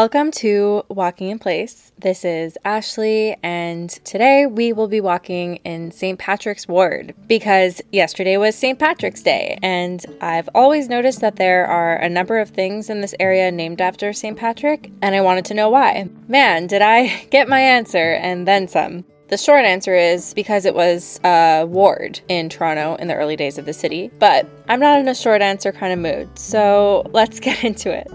Welcome to Walking in Place. This is Ashley, and today we will be walking in St. Patrick's Ward because yesterday was St. Patrick's Day, and I've always noticed that there are a number of things in this area named after St. Patrick, and I wanted to know why. Man, did I get my answer and then some. The short answer is because it was a ward in Toronto in the early days of the city, but I'm not in a short answer kind of mood, so let's get into it.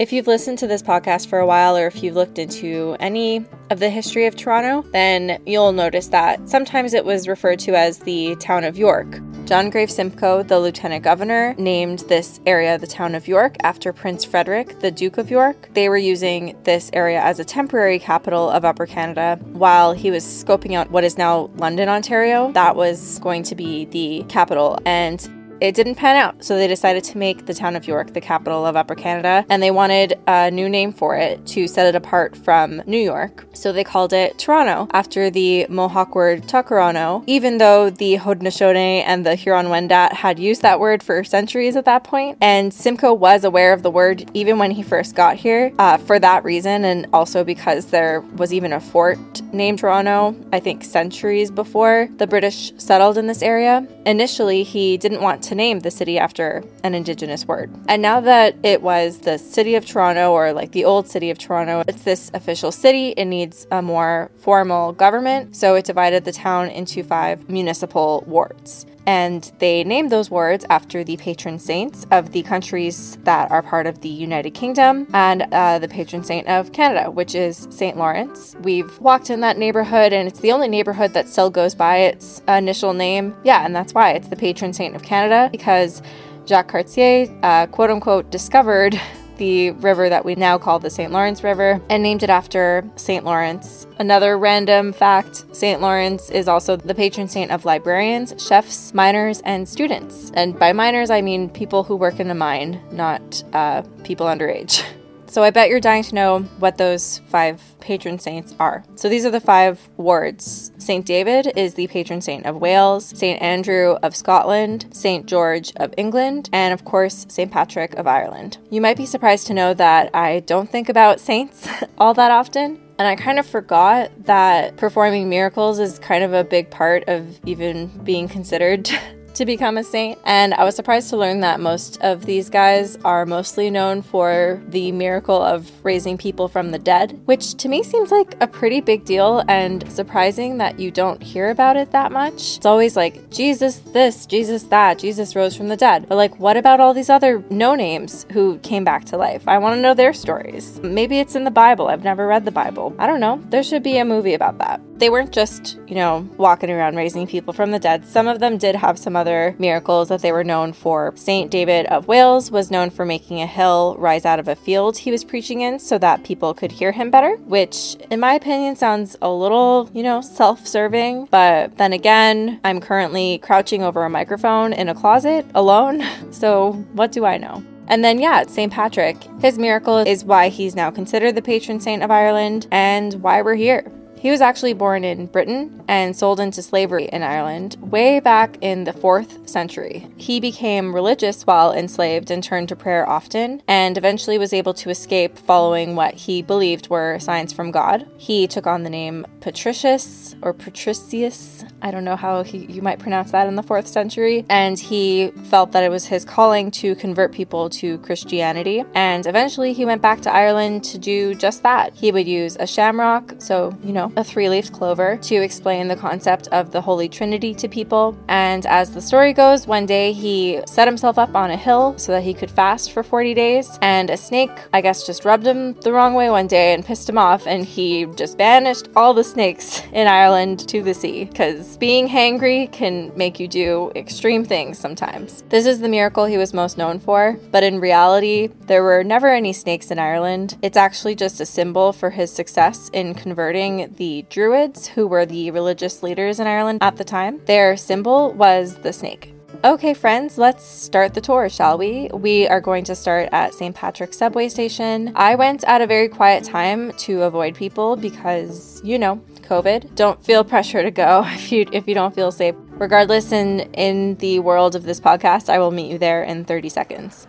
If you've listened to this podcast for a while, or if you've looked into any of the history of Toronto, then you'll notice that sometimes it was referred to as the town of York. John Graves Simcoe, the lieutenant governor, named this area the town of York after Prince Frederick, the Duke of York. They were using this area as a temporary capital of Upper Canada while he was scoping out what is now London, Ontario. That was going to be the capital. And it didn't pan out, so they decided to make the town of York the capital of Upper Canada, and they wanted a new name for it to set it apart from New York. So they called it Toronto after the Mohawk word Toronto, even though the Haudenosaunee and the Huron-Wendat had used that word for centuries at that point. And Simcoe was aware of the word even when he first got here uh, for that reason, and also because there was even a fort named Toronto, I think centuries before the British settled in this area. Initially, he didn't want to to name the city after an Indigenous word. And now that it was the city of Toronto, or like the old city of Toronto, it's this official city, it needs a more formal government. So it divided the town into five municipal wards and they named those wards after the patron saints of the countries that are part of the United Kingdom and uh, the patron saint of Canada, which is St. Lawrence. We've walked in that neighborhood, and it's the only neighborhood that still goes by its initial name. Yeah, and that's why it's the patron saint of Canada because Jacques Cartier, uh, quote unquote, discovered the river that we now call the St. Lawrence River and named it after St. Lawrence. Another random fact St. Lawrence is also the patron saint of librarians, chefs, miners, and students. And by miners, I mean people who work in a mine, not uh, people underage. So I bet you're dying to know what those five patron saints are. So these are the five wards. St. David is the patron saint of Wales, St. Andrew of Scotland, St. George of England, and of course, St. Patrick of Ireland. You might be surprised to know that I don't think about saints all that often. And I kind of forgot that performing miracles is kind of a big part of even being considered to become a saint. And I was surprised to learn that most of these guys are mostly known for the miracle of raising people from the dead, which to me seems like a pretty big deal and surprising that you don't hear about it that much. It's always like Jesus this, Jesus that, Jesus rose from the dead. But like, what about all these other no names who came back to life? I want to know their stories. Maybe it's in the Bible. I've never read the Bible. I don't know. There should be a movie about that. They weren't just, you know, walking around raising people from the dead. Some of them did have some other miracles that they were known for. Saint David of Wales was known for making a hill rise out of a field he was preaching in so that people could hear him better, which, in my opinion, sounds a little, you know, self serving. But then again, I'm currently crouching over a microphone in a closet alone. So, what do I know? And then, yeah, St. Patrick. His miracle is why he's now considered the patron saint of Ireland and why we're here. He was actually born in Britain and sold into slavery in Ireland way back in the 4th century. He became religious while enslaved and turned to prayer often, and eventually was able to escape following what he believed were signs from God. He took on the name Patricius or Patricius. I don't know how he, you might pronounce that in the 4th century. And he felt that it was his calling to convert people to Christianity. And eventually he went back to Ireland to do just that. He would use a shamrock, so, you know, a three leafed clover to explain the concept of the Holy Trinity to people. And as the story goes, one day he set himself up on a hill so that he could fast for 40 days. And a snake, I guess, just rubbed him the wrong way one day and pissed him off. And he just banished all the snakes in Ireland to the sea because being hangry can make you do extreme things sometimes. This is the miracle he was most known for, but in reality, there were never any snakes in Ireland. It's actually just a symbol for his success in converting the Druids, who were the religious leaders in Ireland at the time. Their symbol was the snake. Okay, friends, let's start the tour, shall we? We are going to start at St. Patrick's subway station. I went at a very quiet time to avoid people because, you know, COVID. Don't feel pressure to go if you if you don't feel safe. Regardless, in in the world of this podcast, I will meet you there in 30 seconds.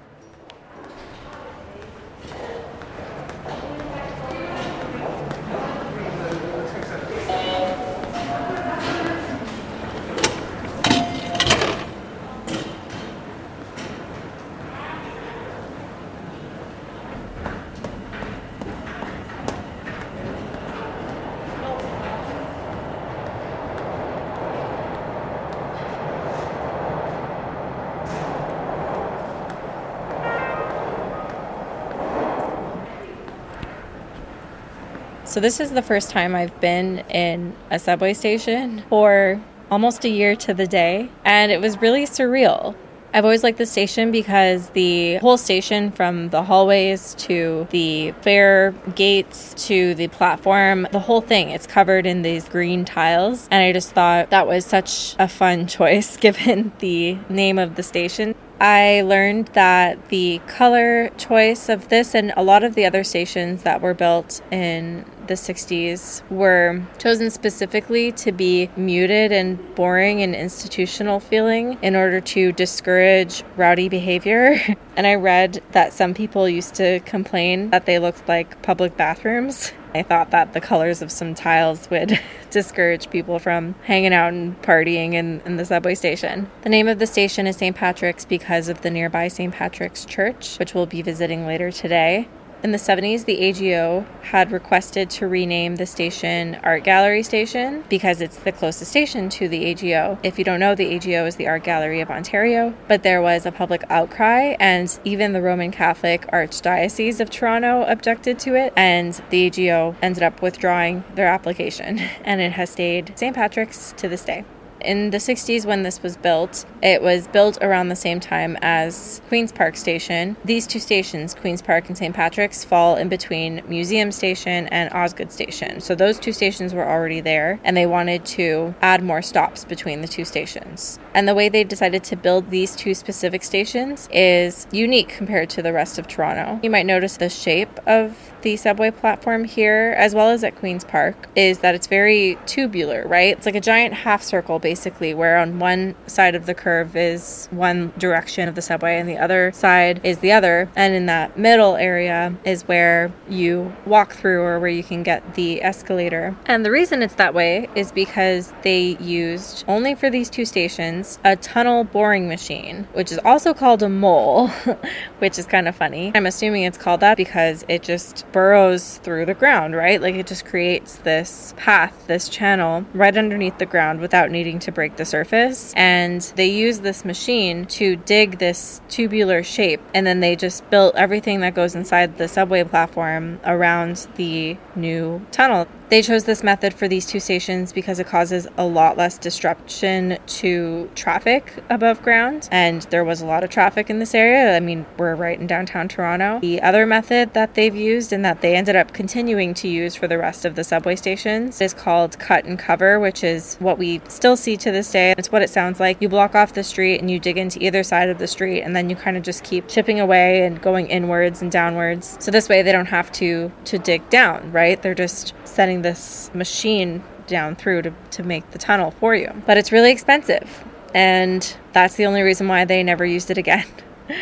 So, this is the first time I've been in a subway station for almost a year to the day, and it was really surreal. I've always liked the station because the whole station, from the hallways to the fare gates to the platform, the whole thing, it's covered in these green tiles. And I just thought that was such a fun choice given the name of the station. I learned that the color choice of this and a lot of the other stations that were built in the 60s were chosen specifically to be muted and boring and institutional feeling in order to discourage rowdy behavior. and I read that some people used to complain that they looked like public bathrooms. I thought that the colors of some tiles would discourage people from hanging out and partying in, in the subway station. The name of the station is St. Patrick's because of the nearby St. Patrick's Church, which we'll be visiting later today. In the 70s, the AGO had requested to rename the station Art Gallery Station because it's the closest station to the AGO. If you don't know, the AGO is the Art Gallery of Ontario, but there was a public outcry, and even the Roman Catholic Archdiocese of Toronto objected to it, and the AGO ended up withdrawing their application, and it has stayed St. Patrick's to this day. In the 60s, when this was built, it was built around the same time as Queen's Park Station. These two stations, Queen's Park and St. Patrick's, fall in between Museum Station and Osgoode Station. So those two stations were already there, and they wanted to add more stops between the two stations. And the way they decided to build these two specific stations is unique compared to the rest of Toronto. You might notice the shape of the subway platform here, as well as at Queen's Park, is that it's very tubular, right? It's like a giant half circle, basically, where on one side of the curve is one direction of the subway and the other side is the other. And in that middle area is where you walk through or where you can get the escalator. And the reason it's that way is because they used only for these two stations a tunnel boring machine, which is also called a mole, which is kind of funny. I'm assuming it's called that because it just burrows through the ground, right? Like it just creates this path, this channel right underneath the ground without needing to break the surface. And they use this machine to dig this tubular shape. And then they just built everything that goes inside the subway platform around the new tunnel. They chose this method for these two stations because it causes a lot less disruption to traffic above ground, and there was a lot of traffic in this area. I mean, we're right in downtown Toronto. The other method that they've used and that they ended up continuing to use for the rest of the subway stations is called cut and cover, which is what we still see to this day. It's what it sounds like. You block off the street and you dig into either side of the street, and then you kind of just keep chipping away and going inwards and downwards. So this way they don't have to to dig down, right? They're just setting this machine down through to, to make the tunnel for you. But it's really expensive. And that's the only reason why they never used it again.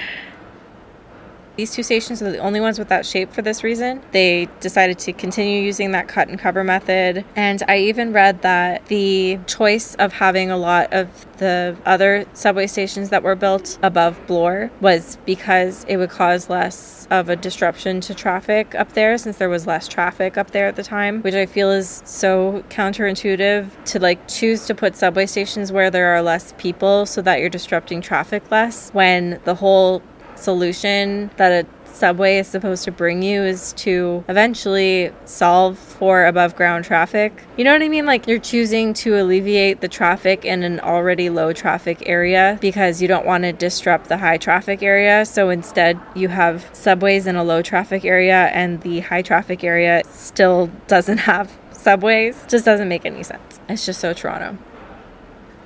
These two stations are the only ones with that shape for this reason. They decided to continue using that cut and cover method. And I even read that the choice of having a lot of the other subway stations that were built above Bloor was because it would cause less of a disruption to traffic up there since there was less traffic up there at the time, which I feel is so counterintuitive to like choose to put subway stations where there are less people so that you're disrupting traffic less when the whole solution that a subway is supposed to bring you is to eventually solve for above ground traffic. You know what I mean? Like you're choosing to alleviate the traffic in an already low traffic area because you don't want to disrupt the high traffic area. So instead, you have subways in a low traffic area and the high traffic area still doesn't have subways. Just doesn't make any sense. It's just so Toronto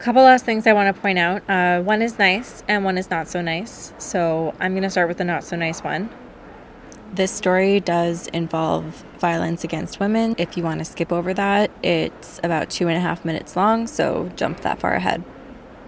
couple last things I want to point out. Uh, one is nice and one is not so nice. So I'm going to start with the not so nice one. This story does involve violence against women. If you want to skip over that, it's about two and a half minutes long, so jump that far ahead.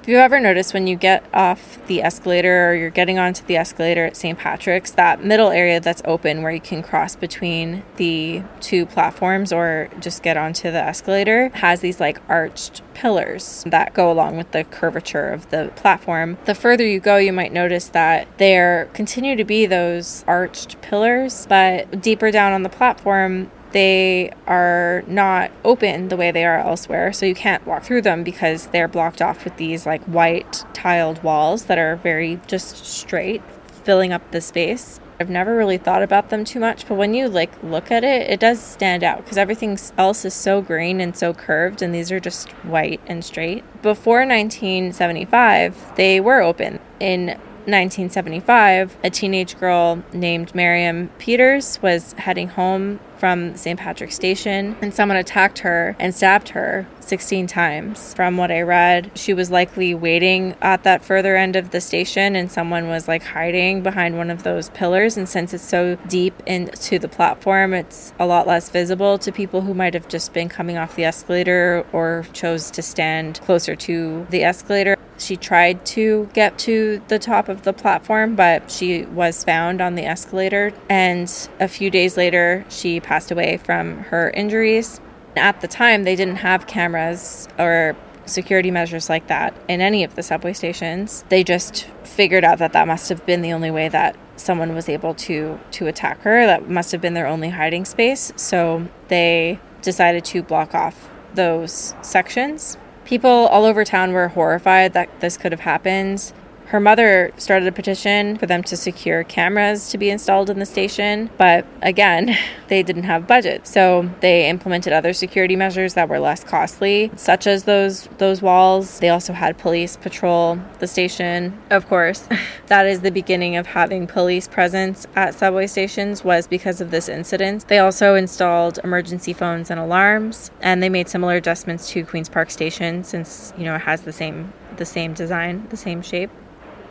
Have you ever noticed when you get off the escalator or you're getting onto the escalator at St. Patrick's, that middle area that's open where you can cross between the two platforms or just get onto the escalator has these like arched pillars that go along with the curvature of the platform. The further you go, you might notice that there continue to be those arched pillars, but deeper down on the platform, they are not open the way they are elsewhere. So you can't walk through them because they're blocked off with these like white tiled walls that are very just straight, filling up the space. I've never really thought about them too much, but when you like look at it, it does stand out because everything else is so green and so curved, and these are just white and straight. Before 1975, they were open. In 1975, a teenage girl named Miriam Peters was heading home from St. Patrick's Station, and someone attacked her and stabbed her 16 times. From what I read, she was likely waiting at that further end of the station, and someone was like hiding behind one of those pillars. And since it's so deep into the platform, it's a lot less visible to people who might have just been coming off the escalator or chose to stand closer to the escalator. She tried to get to the top of the platform, but she was found on the escalator. And a few days later, she passed away from her injuries. At the time, they didn't have cameras or security measures like that in any of the subway stations. They just figured out that that must have been the only way that someone was able to to attack her. That must have been their only hiding space. So they decided to block off those sections People all over town were horrified that this could have happened. Her mother started a petition for them to secure cameras to be installed in the station, but again, they didn't have budget. So they implemented other security measures that were less costly, such as those those walls. They also had police patrol the station. Of course, that is the beginning of having police presence at subway stations was because of this incident. They also installed emergency phones and alarms, and they made similar adjustments to Queen's Park Station since, you know, it has the same the same design, the same shape.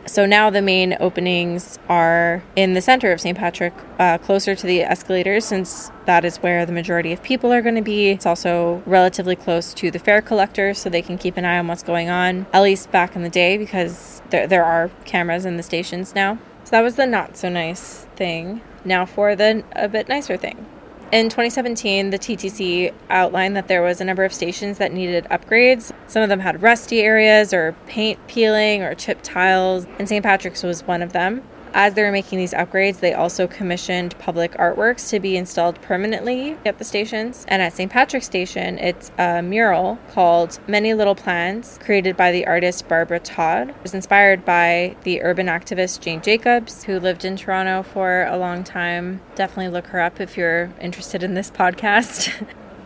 So now the main openings are in the center of St. Patrick, uh, closer to the escalators, since that is where the majority of people are going to be. It's also relatively close to the fare collectors, so they can keep an eye on what's going on, at least back in the day, because there, there are cameras in the stations now. So that was the not so nice thing. Now for the a bit nicer thing. In 2017, the TTC outlined that there was a number of stations that needed upgrades. Some of them had rusty areas or paint peeling or chipped tiles, and St. Patrick's was one of them. As they were making these upgrades, they also commissioned public artworks to be installed permanently at the stations. And at St. Patrick's Station, it's a mural called Many Little Plans, created by the artist Barbara Todd. It was inspired by the urban activist Jane Jacobs, who lived in Toronto for a long time. Definitely look her up if you're interested in this podcast.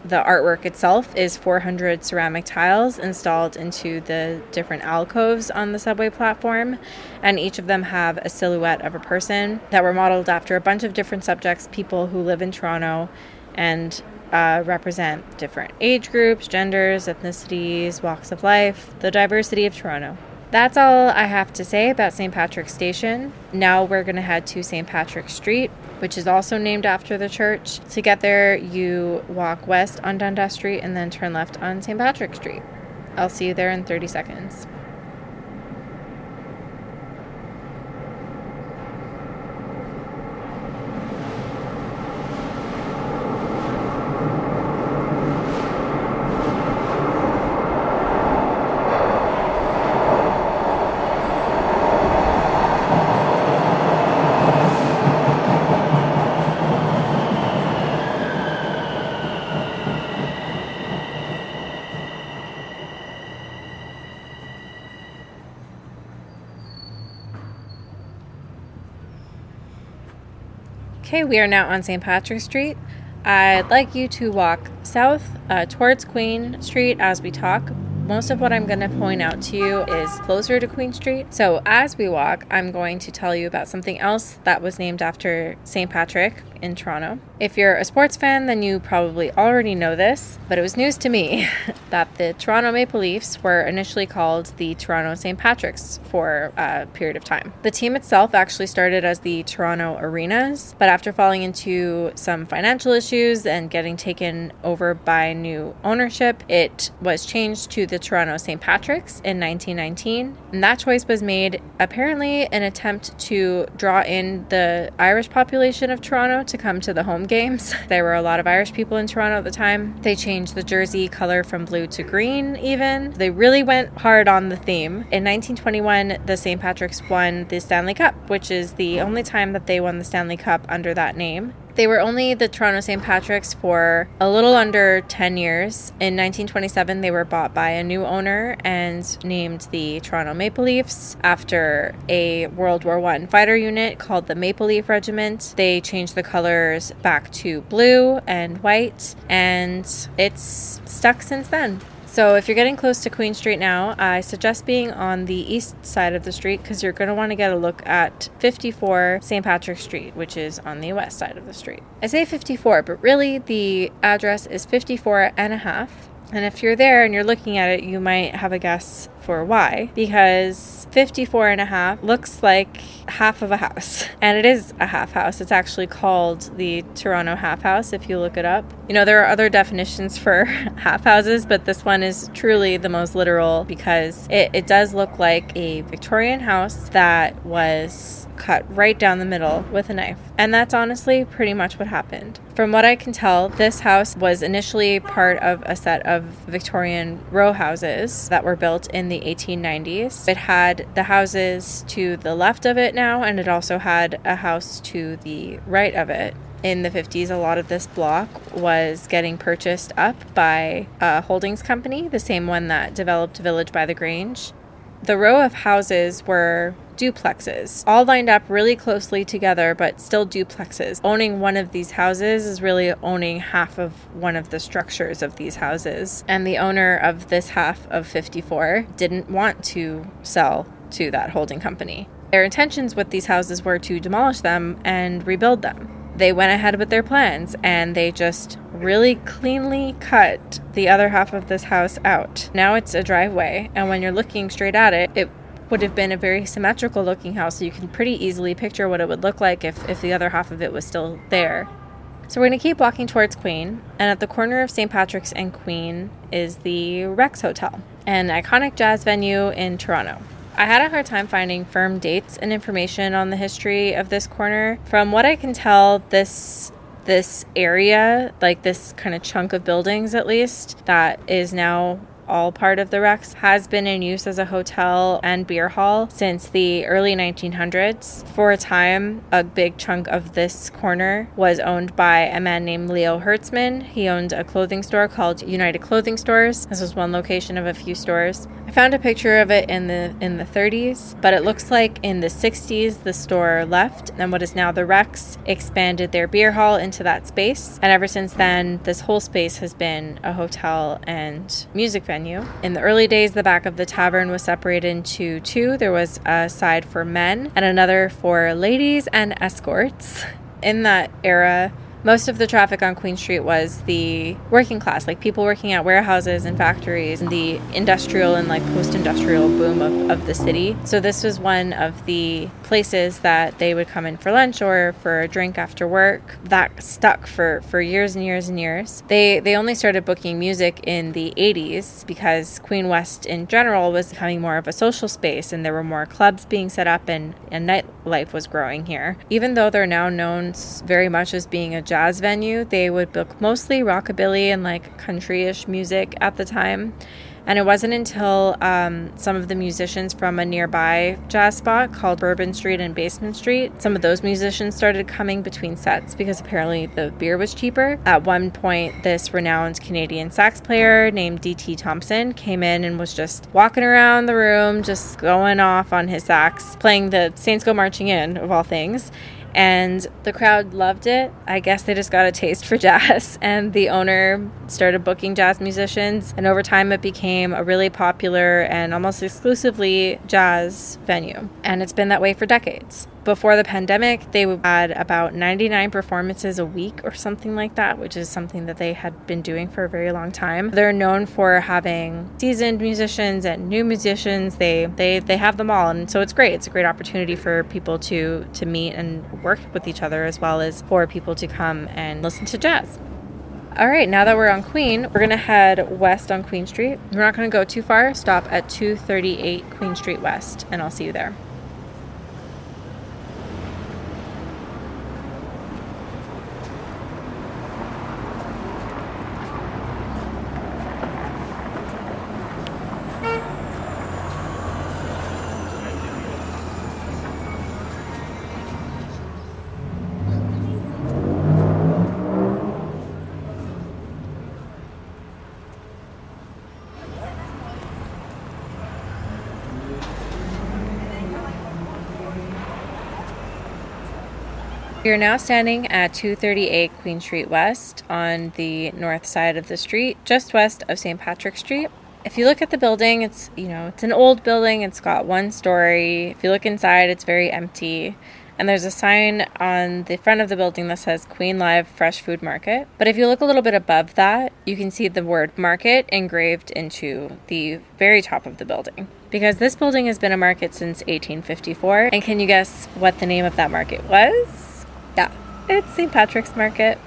The artwork itself is 400 ceramic tiles installed into the different alcoves on the subway platform, and each of them have a silhouette of a person that were modeled after a bunch of different subjects, people who live in Toronto, and uh, represent different age groups, genders, ethnicities, walks of life, the diversity of Toronto. That's all I have to say about St. Patrick's Station. Now we're going to head to St. Patrick Street, which is also named after the church. To get there, you walk west on Dundas Street and then turn left on St. Patrick Street. I'll see you there in 30 seconds. We are now on St. Patrick Street. I'd like you to walk south uh, towards Queen Street as we talk. Most of what I'm going to point out to you is closer to Queen Street. So, as we walk, I'm going to tell you about something else that was named after St. Patrick in Toronto. If you're a sports fan, then you probably already know this, but it was news to me that the Toronto Maple Leafs were initially called the Toronto St. Patrick's for a period of time. The team itself actually started as the Toronto Arenas, but after falling into some financial issues and getting taken over by new ownership, it was changed to the Toronto St. Patrick's in 1919. And that choice was made apparently an attempt to draw in the Irish population of Toronto to come to the home games. There were a lot of Irish people in Toronto at the time. They changed the jersey color from blue to green, even. They really went hard on the theme. In 1921, the St. Patrick's won the Stanley Cup, which is the only time that they won the Stanley Cup under that name. They were only the Toronto St. Patrick's for a little under 10 years. In 1927, they were bought by a new owner and named the Toronto Maple Leafs after a World War I fighter unit called the Maple Leaf Regiment. They changed the colors back to blue and white, and it's stuck since then. So, if you're getting close to Queen Street now, I suggest being on the east side of the street because you're going to want to get a look at 54 St. Patrick Street, which is on the west side of the street. I say 54, but really the address is 54 and a half. And if you're there and you're looking at it, you might have a guess for why. Because 54 and a half looks like half of a house. And it is a half house. It's actually called the Toronto half house if you look it up. You know, there are other definitions for half houses, but this one is truly the most literal because it, it does look like a Victorian house that was cut right down the middle with a knife. And that's honestly pretty much what happened. From what I can tell, this house was initially part of a set of Victorian row houses that were built in the 1890s. It had the houses to the left of it now, and it also had a house to the right of it in the 50s, a lot of this block was getting purchased up by a holdings company, the same one that developed Village by the Grange. The row of houses were duplexes, all lined up really closely together, but still duplexes. Owning one of these houses is really owning half of one of the structures of these houses. And the owner of this half of 54 didn't want to sell to that holding company. Their intentions with these houses were to demolish them and rebuild them they went ahead with their plans and they just really cleanly cut the other half of this house out. Now it's a driveway, and when you're looking straight at it, it would have been a very symmetrical looking house, so you can pretty easily picture what it would look like if, if the other half of it was still there. So we're going to keep walking towards Queen, and at the corner of St. Patrick's and Queen is the Rex Hotel, an iconic jazz venue in Toronto. I had a hard time finding firm dates and information on the history of this corner. From what I can tell, this this area, like this kind of chunk of buildings at least, that is now all part of the Rex, has been in use as a hotel and beer hall since the early 1900s. For a time, a big chunk of this corner was owned by a man named Leo Hertzman. He owned a clothing store called United Clothing Stores. This was one location of a few stores. I found a picture of it in the in the 30s, but it looks like in the 60s the store left and what is now the Rex expanded their beer hall into that space. And ever since then, this whole space has been a hotel and music venue. In the early days, the back of the tavern was separated into two. There was a side for men and another for ladies and escorts. In that era, most of the traffic on Queen Street was the working class, like people working at warehouses and factories, and the industrial and like post industrial boom of, of the city. So, this was one of the places that they would come in for lunch or for a drink after work. That stuck for, for years and years and years. They, they only started booking music in the 80s because Queen West in general was becoming more of a social space and there were more clubs being set up and, and nightlife was growing here. Even though they're now known very much as being a jazz venue, they would book mostly rockabilly and like country-ish music at the time. And it wasn't until um, some of the musicians from a nearby jazz spot called Bourbon Street and Basin Street, some of those musicians started coming between sets because apparently the beer was cheaper. At one point, this renowned Canadian sax player named D.T. Thompson came in and was just walking around the room, just going off on his sax, playing the Saints Go Marching In, of all things and the crowd loved it. I guess they just got a taste for jazz, and the owner started booking jazz musicians, and over time it became a really popular and almost exclusively jazz venue. And it's been that way for decades before the pandemic, they had about 99 performances a week or something like that, which is something that they had been doing for a very long time. They're known for having seasoned musicians and new musicians. They they they have them all, and so it's great. It's a great opportunity for people to to meet and work with each other, as well as for people to come and listen to jazz. All right, now that we're on Queen, we're gonna head west on Queen Street. We're not gonna go too far. Stop at 238 Queen Street West, and I'll see you there. We are now standing at 238 Queen Street West on the north side of the street, just west of St. Patrick Street. If you look at the building, it's, you know, it's an old building. It's got one story. If you look inside, it's very empty. And there's a sign on the front of the building that says Queen Live Fresh Food Market. But if you look a little bit above that, you can see the word market engraved into the very top of the building. Because this building has been a market since 1854. And can you guess what the name of that market was? Yeah, it's St. Patrick's Market.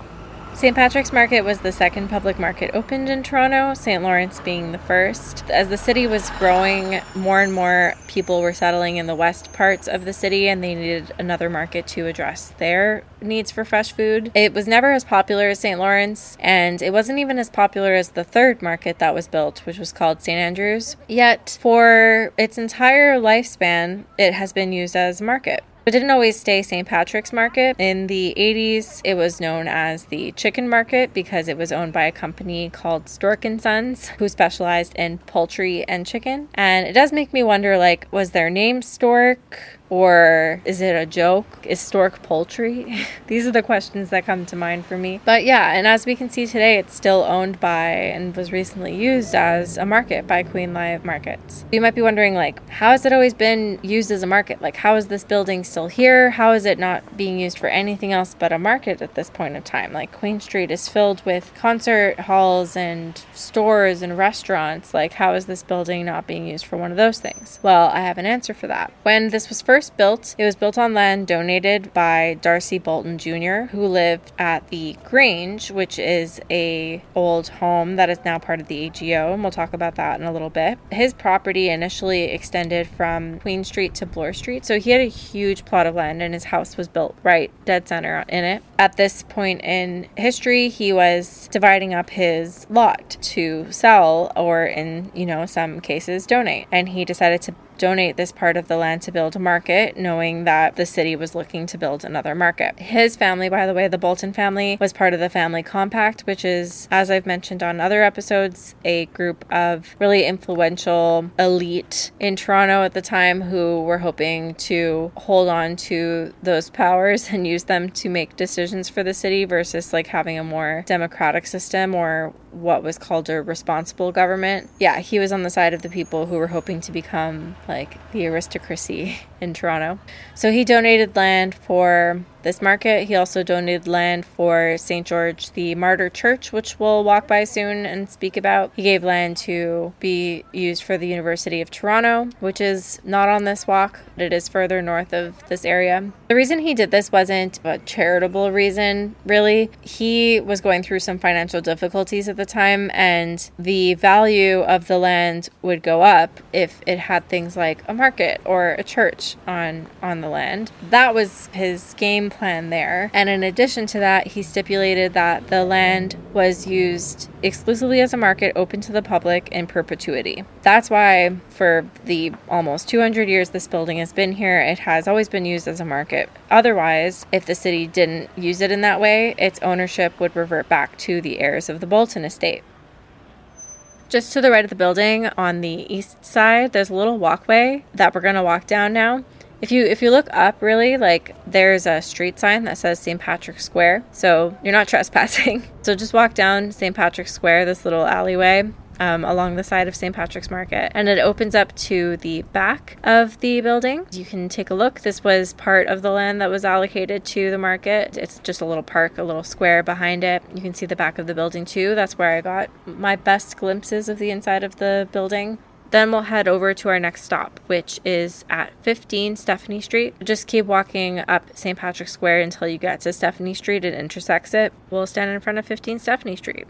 St. Patrick's Market was the second public market opened in Toronto, St. Lawrence being the first. As the city was growing, more and more people were settling in the west parts of the city and they needed another market to address their needs for fresh food. It was never as popular as St. Lawrence, and it wasn't even as popular as the third market that was built, which was called St. Andrews. Yet, for its entire lifespan, it has been used as a market. It didn't always stay St. Patrick's Market. In the 80s, it was known as the Chicken Market because it was owned by a company called Stork and Sons who specialized in poultry and chicken. And it does make me wonder like was their name Stork or is it a joke? Is stork poultry? These are the questions that come to mind for me. But yeah, and as we can see today, it's still owned by and was recently used as a market by Queen Live Markets. You might be wondering, like, how has it always been used as a market? Like, how is this building still here? How is it not being used for anything else but a market at this point in time? Like, Queen Street is filled with concert halls and stores and restaurants. Like, how is this building not being used for one of those things? Well, I have an answer for that. When this was first first built, it was built on land donated by D'Arcy Boulton Jr., who lived at the Grange, which is a old home that is now part of the AGO, and we'll talk about that in a little bit. His property initially extended from Queen Street to Bloor Street, so he had a huge plot of land, and his house was built right dead center in it. At this point in history, he was dividing up his lot to sell or in, you know, some cases donate. And he decided to donate this part of the land to build a market, knowing that the city was looking to build another market. His family, by the way, the Boulton family, was part of the Family Compact, which is, as I've mentioned on other episodes, a group of really influential elite in Toronto at the time who were hoping to hold on to those powers and use them to make decisions for the city versus like having a more democratic system or what was called a responsible government. Yeah, he was on the side of the people who were hoping to become like the aristocracy in Toronto. So he donated land for this market. He also donated land for St. George the Martyr Church, which we'll walk by soon and speak about. He gave land to be used for the University of Toronto, which is not on this walk, but it is further north of this area. The reason he did this wasn't a charitable reason, really. He was going through some financial difficulties at the time, and the value of the land would go up if it had things like a market or a church on on the land. That was his game plan there. And in addition to that, he stipulated that the land was used exclusively as a market open to the public in perpetuity. That's why for the almost 200 years this building has been here, it has always been used as a market. Otherwise, if the city didn't use it in that way, its ownership would revert back to the heirs of the Boulton estate. Just to the right of the building on the east side, there's a little walkway that we're going to walk down now. If you if you look up really like there's a street sign that says St. Patrick's Square. So you're not trespassing. So just walk down St. Patrick's Square, this little alleyway. Um, along the side of St. Patrick's Market, and it opens up to the back of the building. You can take a look. This was part of the land that was allocated to the market. It's just a little park, a little square behind it. You can see the back of the building too. That's where I got my best glimpses of the inside of the building. Then we'll head over to our next stop, which is at 15 Stephanie Street. Just keep walking up St. Patrick Square until you get to Stephanie Street and intersects it. We'll stand in front of 15 Stephanie Street.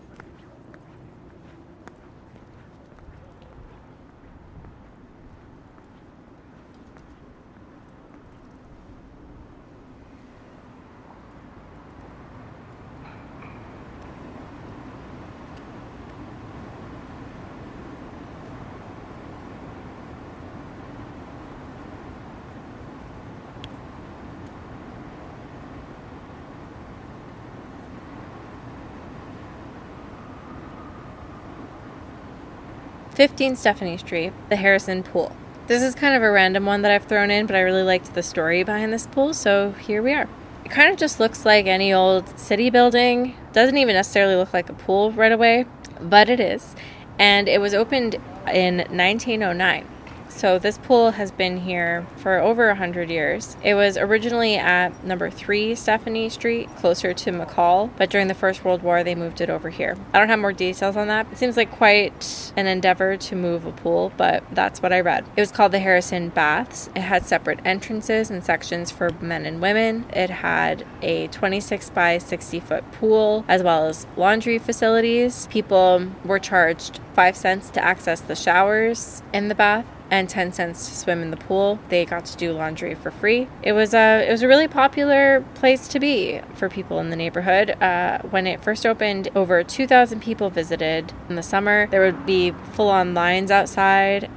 15 Stephanie Street, the Harrison Pool. This is kind of a random one that I've thrown in, but I really liked the story behind this pool, so here we are. It kind of just looks like any old city building. Doesn't even necessarily look like a pool right away, but it is. And it was opened in 1909. So this pool has been here for over 100 years. It was originally at number 3 Stephanie Street, closer to McCaul, but during the First World War they moved it over here. I don't have more details on that. It seems like quite an endeavor to move a pool, but that's what I read. It was called the Harrison Baths. It had separate entrances and sections for men and women. It had a 26 by 60 foot pool as well as laundry facilities. People were charged 5 cents to access the showers in the bath and 10 cents to swim in the pool. They got to do laundry for free. It was a it was a really popular place to be for people in the neighborhood. Uh, when it first opened, over 2,000 people visited in the summer. There would be full on lines outside.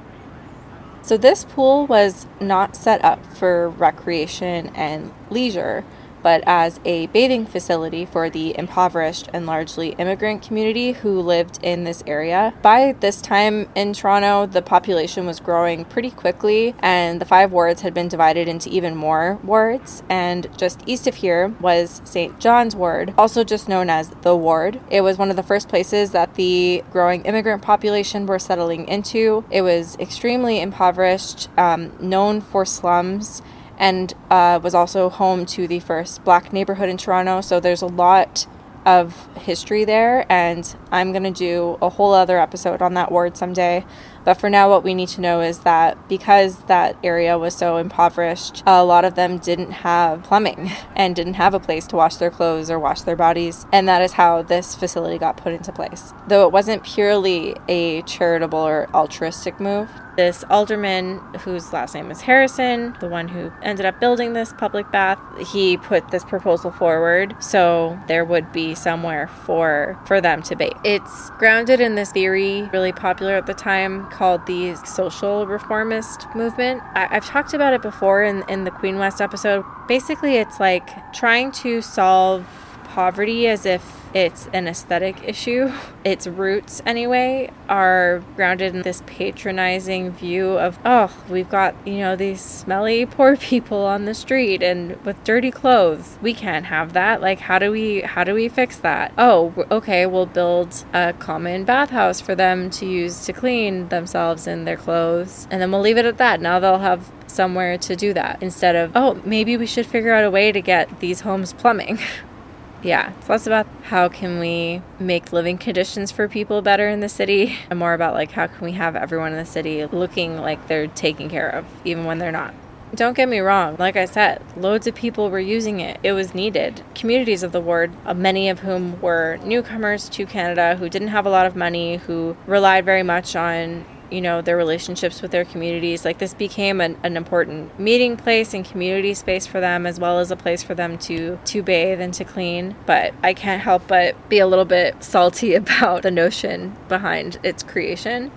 So this pool was not set up for recreation and leisure but as a bathing facility for the impoverished and largely immigrant community who lived in this area. By this time in Toronto, the population was growing pretty quickly, and the five wards had been divided into even more wards. And just east of here was St. John's Ward, also just known as the Ward. It was one of the first places that the growing immigrant population were settling into. It was extremely impoverished, um, known for slums and uh, was also home to the first black neighborhood in Toronto. So there's a lot of history there, and I'm going to do a whole other episode on that ward someday. But for now, what we need to know is that because that area was so impoverished, a lot of them didn't have plumbing and didn't have a place to wash their clothes or wash their bodies. And that is how this facility got put into place. Though it wasn't purely a charitable or altruistic move, this alderman, whose last name is Harrison, the one who ended up building this public bath, he put this proposal forward so there would be somewhere for for them to bathe. It's grounded in this theory, really popular at the time, called the social reformist movement. I, have talked about it before in, in the Queen West episode. Basically, it's like trying to solve poverty as if it's an aesthetic issue. Its roots, anyway, are grounded in this patronizing view of, oh, we've got, you know, these smelly poor people on the street and with dirty clothes. We can't have that. Like, how do we, how do we fix that? Oh, okay, we'll build a common bathhouse for them to use to clean themselves and their clothes. And then we'll leave it at that. Now they'll have somewhere to do that instead of, oh, maybe we should figure out a way to get these homes plumbing. yeah, it's less about how can we make living conditions for people better in the city and more about like how can we have everyone in the city looking like they're taken care of even when they're not. Don't get me wrong, like I said, loads of people were using it. It was needed. Communities of the ward, uh, many of whom were newcomers to Canada who didn't have a lot of money, who relied very much on you know their relationships with their communities like this became an, an important meeting place and community space for them as well as a place for them to to bathe and to clean but i can't help but be a little bit salty about the notion behind its creation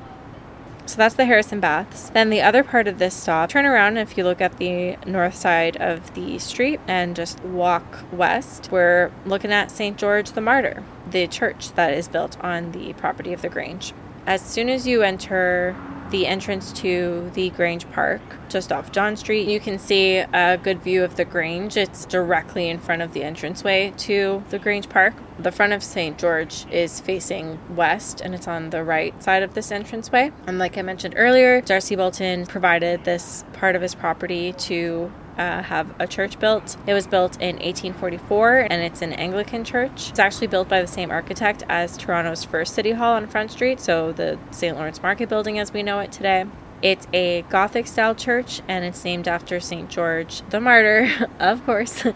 so that's the Harrison Baths. Then the other part of this stop, turn around if you look at the north side of the street and just walk west, we're looking at St. George the Martyr, the church that is built on the property of the Grange. As soon as you enter the entrance to the Grange Park, just off John Street, you can see a good view of the Grange. It's directly in front of the entranceway to the Grange Park. The front of St. George is facing west and it's on the right side of this entranceway. And like I mentioned earlier, D'Arcy Boulton provided this part of his property to uh, have a church built. It was built in 1844 and it's an Anglican church. It's actually built by the same architect as Toronto's first City Hall on Front Street, so the St. Lawrence Market building as we know it today. It's a Gothic style church and it's named after St. George the Martyr, of course.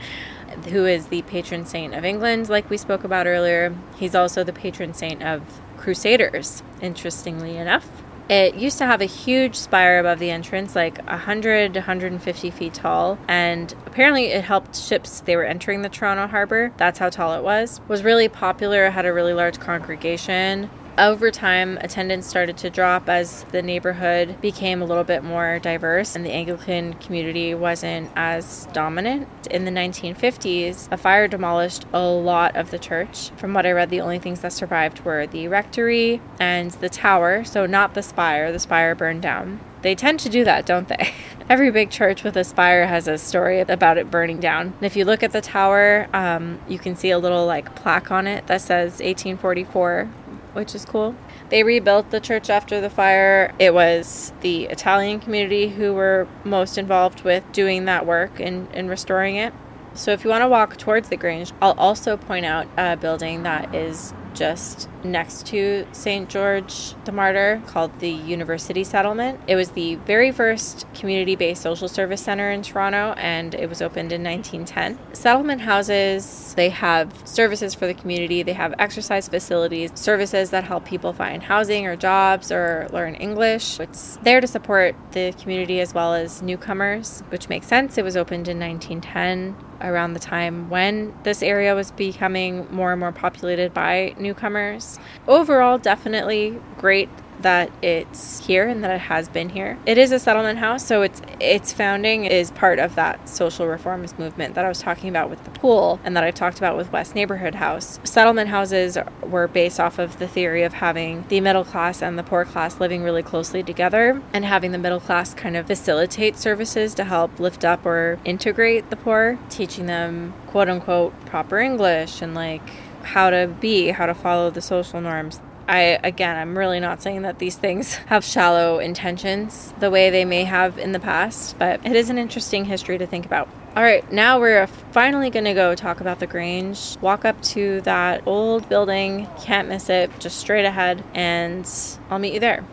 who is the patron saint of England, like we spoke about earlier. He's also the patron saint of Crusaders, interestingly enough. It used to have a huge spire above the entrance, like 100 150 feet tall, and apparently it helped ships they were entering the Toronto harbor. That's how tall it was. Was really popular, had a really large congregation. Over time, attendance started to drop as the neighborhood became a little bit more diverse and the Anglican community wasn't as dominant. In the 1950s, a fire demolished a lot of the church. From what I read, the only things that survived were the rectory and the tower, so not the spire. The spire burned down. They tend to do that, don't they? Every big church with a spire has a story about it burning down. And if you look at the tower, um, you can see a little like plaque on it that says 1844, which is cool. They rebuilt the church after the fire. It was the Italian community who were most involved with doing that work and, and restoring it. So if you want to walk towards the Grange, I'll also point out a building that is just next to St. George the Martyr called the University Settlement. It was the very first community based social service center in Toronto and it was opened in 1910. Settlement houses, they have services for the community, they have exercise facilities, services that help people find housing or jobs or learn English. It's there to support the community as well as newcomers, which makes sense. It was opened in 1910 around the time when this area was becoming more and more populated by newcomers. Overall, definitely great that it's here and that it has been here. It is a settlement house, so its its founding is part of that social reformist movement that I was talking about with the pool and that I talked about with West Neighborhood House. Settlement houses were based off of the theory of having the middle class and the poor class living really closely together and having the middle class kind of facilitate services to help lift up or integrate the poor, teaching them quote unquote proper English and like how to be, how to follow the social norms. I again, I'm really not saying that these things have shallow intentions the way they may have in the past, but it is an interesting history to think about. All right, now we're finally going to go talk about the Grange. Walk up to that old building, can't miss it, just straight ahead, and I'll meet you there.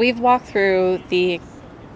We've walked through the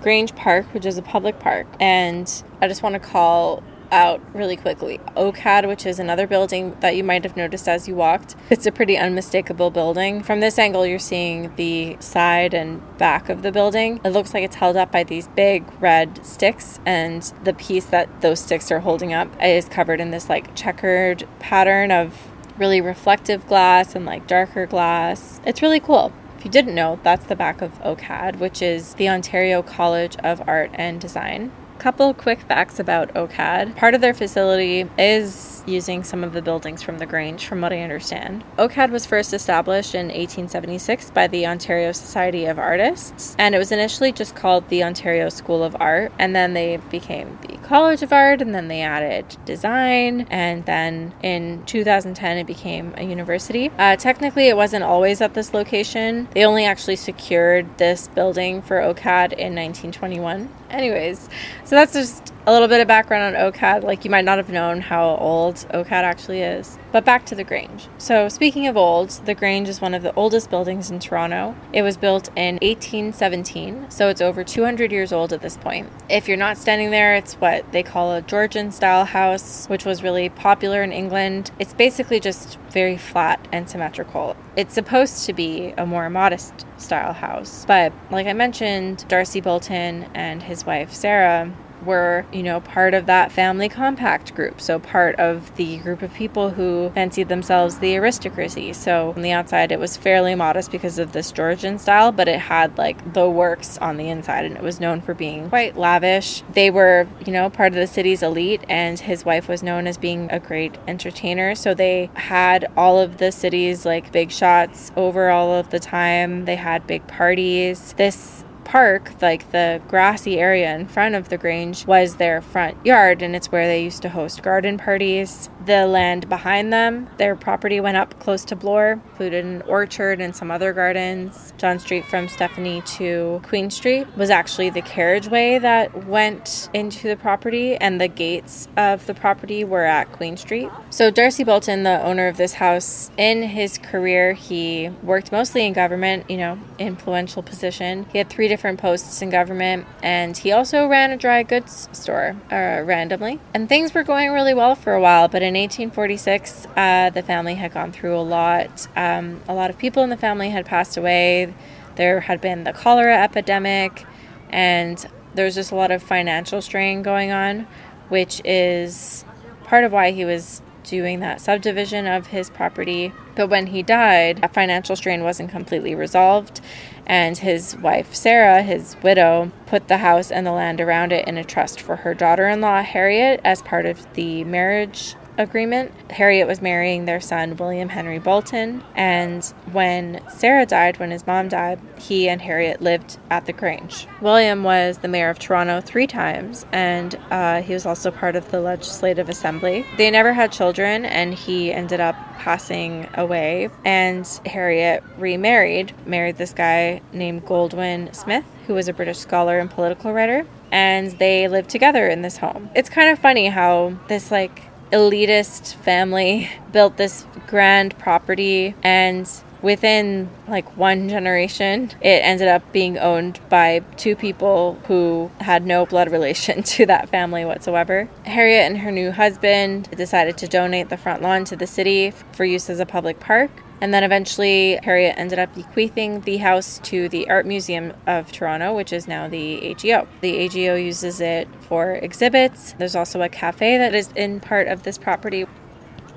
Grange Park, which is a public park, and I just want to call out really quickly OCAD, which is another building that you might have noticed as you walked. It's a pretty unmistakable building. From this angle, you're seeing the side and back of the building. It looks like it's held up by these big red sticks, and the piece that those sticks are holding up is covered in this like checkered pattern of really reflective glass and like darker glass. It's really cool. If you didn't know, that's the back of OCAD, which is the Ontario College of Art and Design. Couple quick facts about OCAD. Part of their facility is using some of the buildings from the Grange, from what I understand. OCAD was first established in 1876 by the Ontario Society of Artists, and it was initially just called the Ontario School of Art, and then they became the College of Art, and then they added design, and then in 2010 it became a university. Uh, technically, it wasn't always at this location. They only actually secured this building for OCAD in 1921. Anyways, so that's just a little bit of background on OCAD, like you might not have known how old OCAD actually is. But back to the Grange. So, speaking of old, the Grange is one of the oldest buildings in Toronto. It was built in 1817, so it's over 200 years old at this point. If you're not standing there, it's what they call a Georgian style house, which was really popular in England. It's basically just very flat and symmetrical. It's supposed to be a more modest style house, but like I mentioned, D'Arcy Boulton and his wife Sarah were, you know, part of that family compact group. So part of the group of people who fancied themselves the aristocracy. So on the outside, it was fairly modest because of this Georgian style, but it had like the works on the inside and it was known for being quite lavish. They were, you know, part of the city's elite and his wife was known as being a great entertainer. So they had all of the city's like big shots over all of the time. They had big parties. This park, like the grassy area in front of the Grange, was their front yard, and it's where they used to host garden parties. The land behind them, their property went up close to Bloor, included an orchard and some other gardens. John Street from Stephanie to Queen Street was actually the carriageway that went into the property, and the gates of the property were at Queen Street. So, D'Arcy Boulton, the owner of this house, in his career, he worked mostly in government, you know, influential position. He had three different posts in government, and he also ran a dry goods store uh, randomly. And things were going really well for a while, but in in 1846, uh, the family had gone through a lot. Um, a lot of people in the family had passed away. There had been the cholera epidemic, and there was just a lot of financial strain going on, which is part of why he was doing that subdivision of his property. But when he died, that financial strain wasn't completely resolved, and his wife, Sarah, his widow, put the house and the land around it in a trust for her daughter in law, Harriet, as part of the marriage agreement. Harriet was marrying their son, William Henry Boulton, and when Sarah died, when his mom died, he and Harriet lived at the Grange. William was the mayor of Toronto three times, and uh, he was also part of the Legislative Assembly. They never had children, and he ended up passing away, and Harriet remarried, married this guy named Goldwin Smith, who was a British scholar and political writer and they lived together in this home. It's kind of funny how this like elitist family built this grand property and within like one generation it ended up being owned by two people who had no blood relation to that family whatsoever. Harriet and her new husband decided to donate the front lawn to the city for use as a public park and then eventually, Harriet ended up bequeathing the house to the Art Museum of Toronto, which is now the AGO. The AGO uses it for exhibits. There's also a cafe that is in part of this property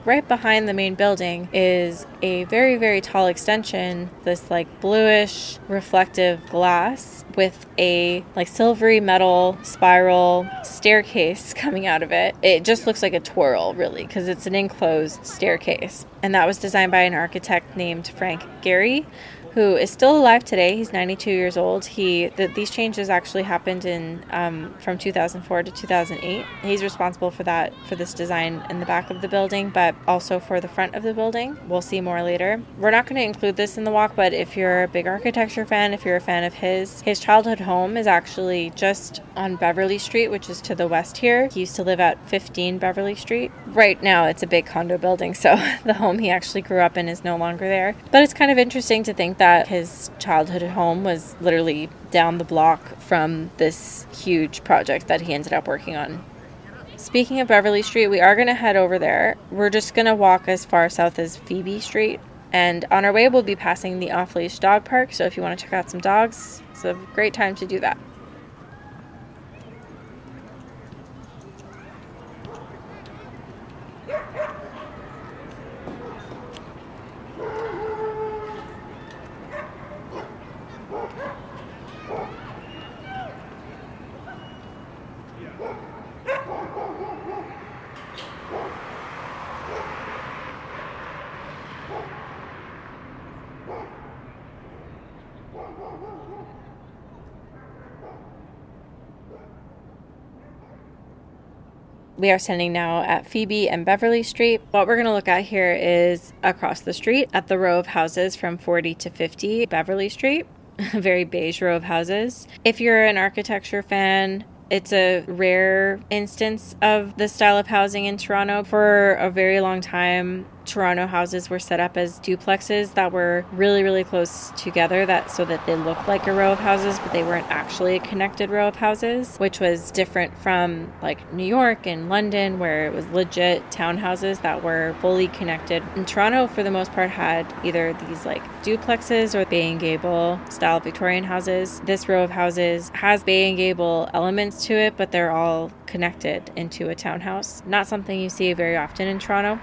right behind the main building is a very, very tall extension, this like bluish reflective glass with a like silvery metal spiral staircase coming out of it. It just looks like a twirl, really, because it's an enclosed staircase. And that was designed by an architect named Frank Gehry, who is still alive today. He's 92 years old. He the, these changes actually happened in um, from 2004 to 2008. He's responsible for that for this design in the back of the building, but also for the front of the building. We'll see more later. We're not going to include this in the walk, but if you're a big architecture fan, if you're a fan of his, his childhood home is actually just on Beverley Street, which is to the west here. He used to live at 15 Beverley Street. Right now, it's a big condo building, so the home he actually grew up in is no longer there. But it's kind of interesting to think that that his childhood home was literally down the block from this huge project that he ended up working on. Speaking of Beverley Street, we are going to head over there. We're just going to walk as far south as Phoebe Street. And on our way, we'll be passing the off leash dog park. So if you want to check out some dogs, it's a great time to do that. We are standing now at Phoebe and Beverley Street. What we're going to look at here is across the street at the row of houses from 40 to 50 Beverley Street. A very beige row of houses. If you're an architecture fan, it's a rare instance of the style of housing in Toronto. For a very long time, Toronto houses were set up as duplexes that were really, really close together, that so that they looked like a row of houses, but they weren't actually a connected row of houses, which was different from like New York and London, where it was legit townhouses that were fully connected. In Toronto, for the most part, had either these like duplexes or Bay and Gable style Victorian houses. This row of houses has Bay and Gable elements to it, but they're all connected into a townhouse. Not something you see very often in Toronto.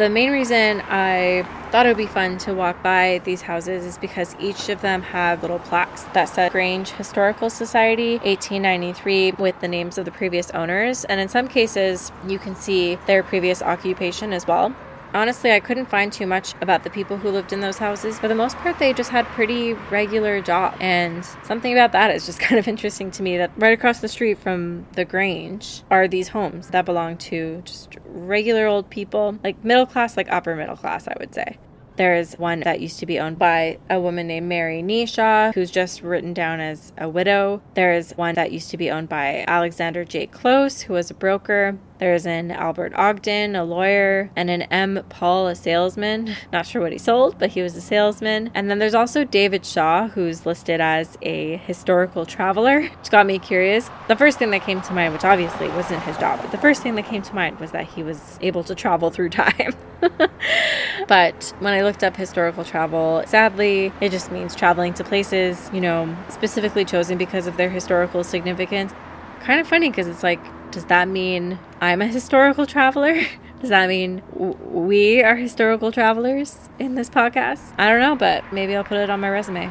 The main reason I thought it would be fun to walk by these houses is because each of them have little plaques that said Grange Historical Society 1893 with the names of the previous owners. And in some cases, you can see their previous occupation as well. Honestly, I couldn't find too much about the people who lived in those houses. For the most part, they just had pretty regular jobs. And something about that is just kind of interesting to me that right across the street from the Grange are these homes that belong to just regular old people, like middle class, like upper middle class, I would say. There's one that used to be owned by a woman named Mary Neeshaw, who's just written down as a widow. There's one that used to be owned by Alexander J. Close, who was a broker. There's an Albert Ogden, a lawyer, and an M. Paul, a salesman. Not sure what he sold, but he was a salesman. And then there's also David Shaw, who's listed as a historical traveler, which got me curious. The first thing that came to mind, which obviously wasn't his job, but the first thing that came to mind was that he was able to travel through time. but when I looked up historical travel, sadly, it just means traveling to places, you know, specifically chosen because of their historical significance. Kind of funny because it's like, does that mean I'm a historical traveler? Does that mean w- we are historical travelers in this podcast? I don't know, but maybe I'll put it on my resume.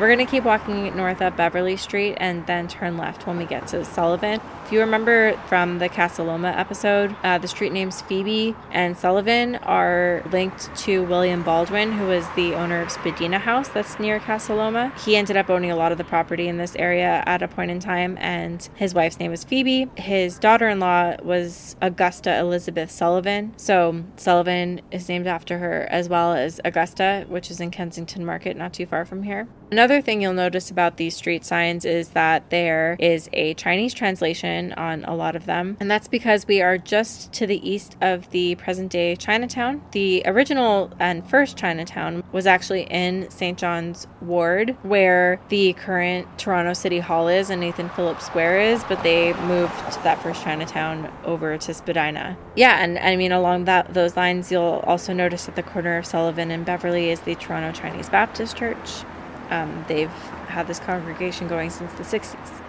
We're going to keep walking north up Beverley Street and then turn left when we get to Sullivan. If you remember from the Casa Loma episode, uh, the street names Phoebe and Sullivan are linked to William Baldwin, who was the owner of Spadina House that's near Casa Loma. He ended up owning a lot of the property in this area at a point in time, and his wife's name was Phoebe. His daughter in law was Augusta Elizabeth Sullivan. So Sullivan is named after her, as well as Augusta, which is in Kensington Market, not too far from here. Another thing you'll notice about these street signs is that there is a Chinese translation on a lot of them. And that's because we are just to the east of the present day Chinatown. The original and first Chinatown was actually in St. John's Ward, where the current Toronto City Hall is and Nathan Phillips Square is, but they moved that first Chinatown over to Spadina. Yeah, and I mean, along that those lines, you'll also notice at the corner of Sullivan and Beverley is the Toronto Chinese Baptist Church. Um, they've had this congregation going since the 60s.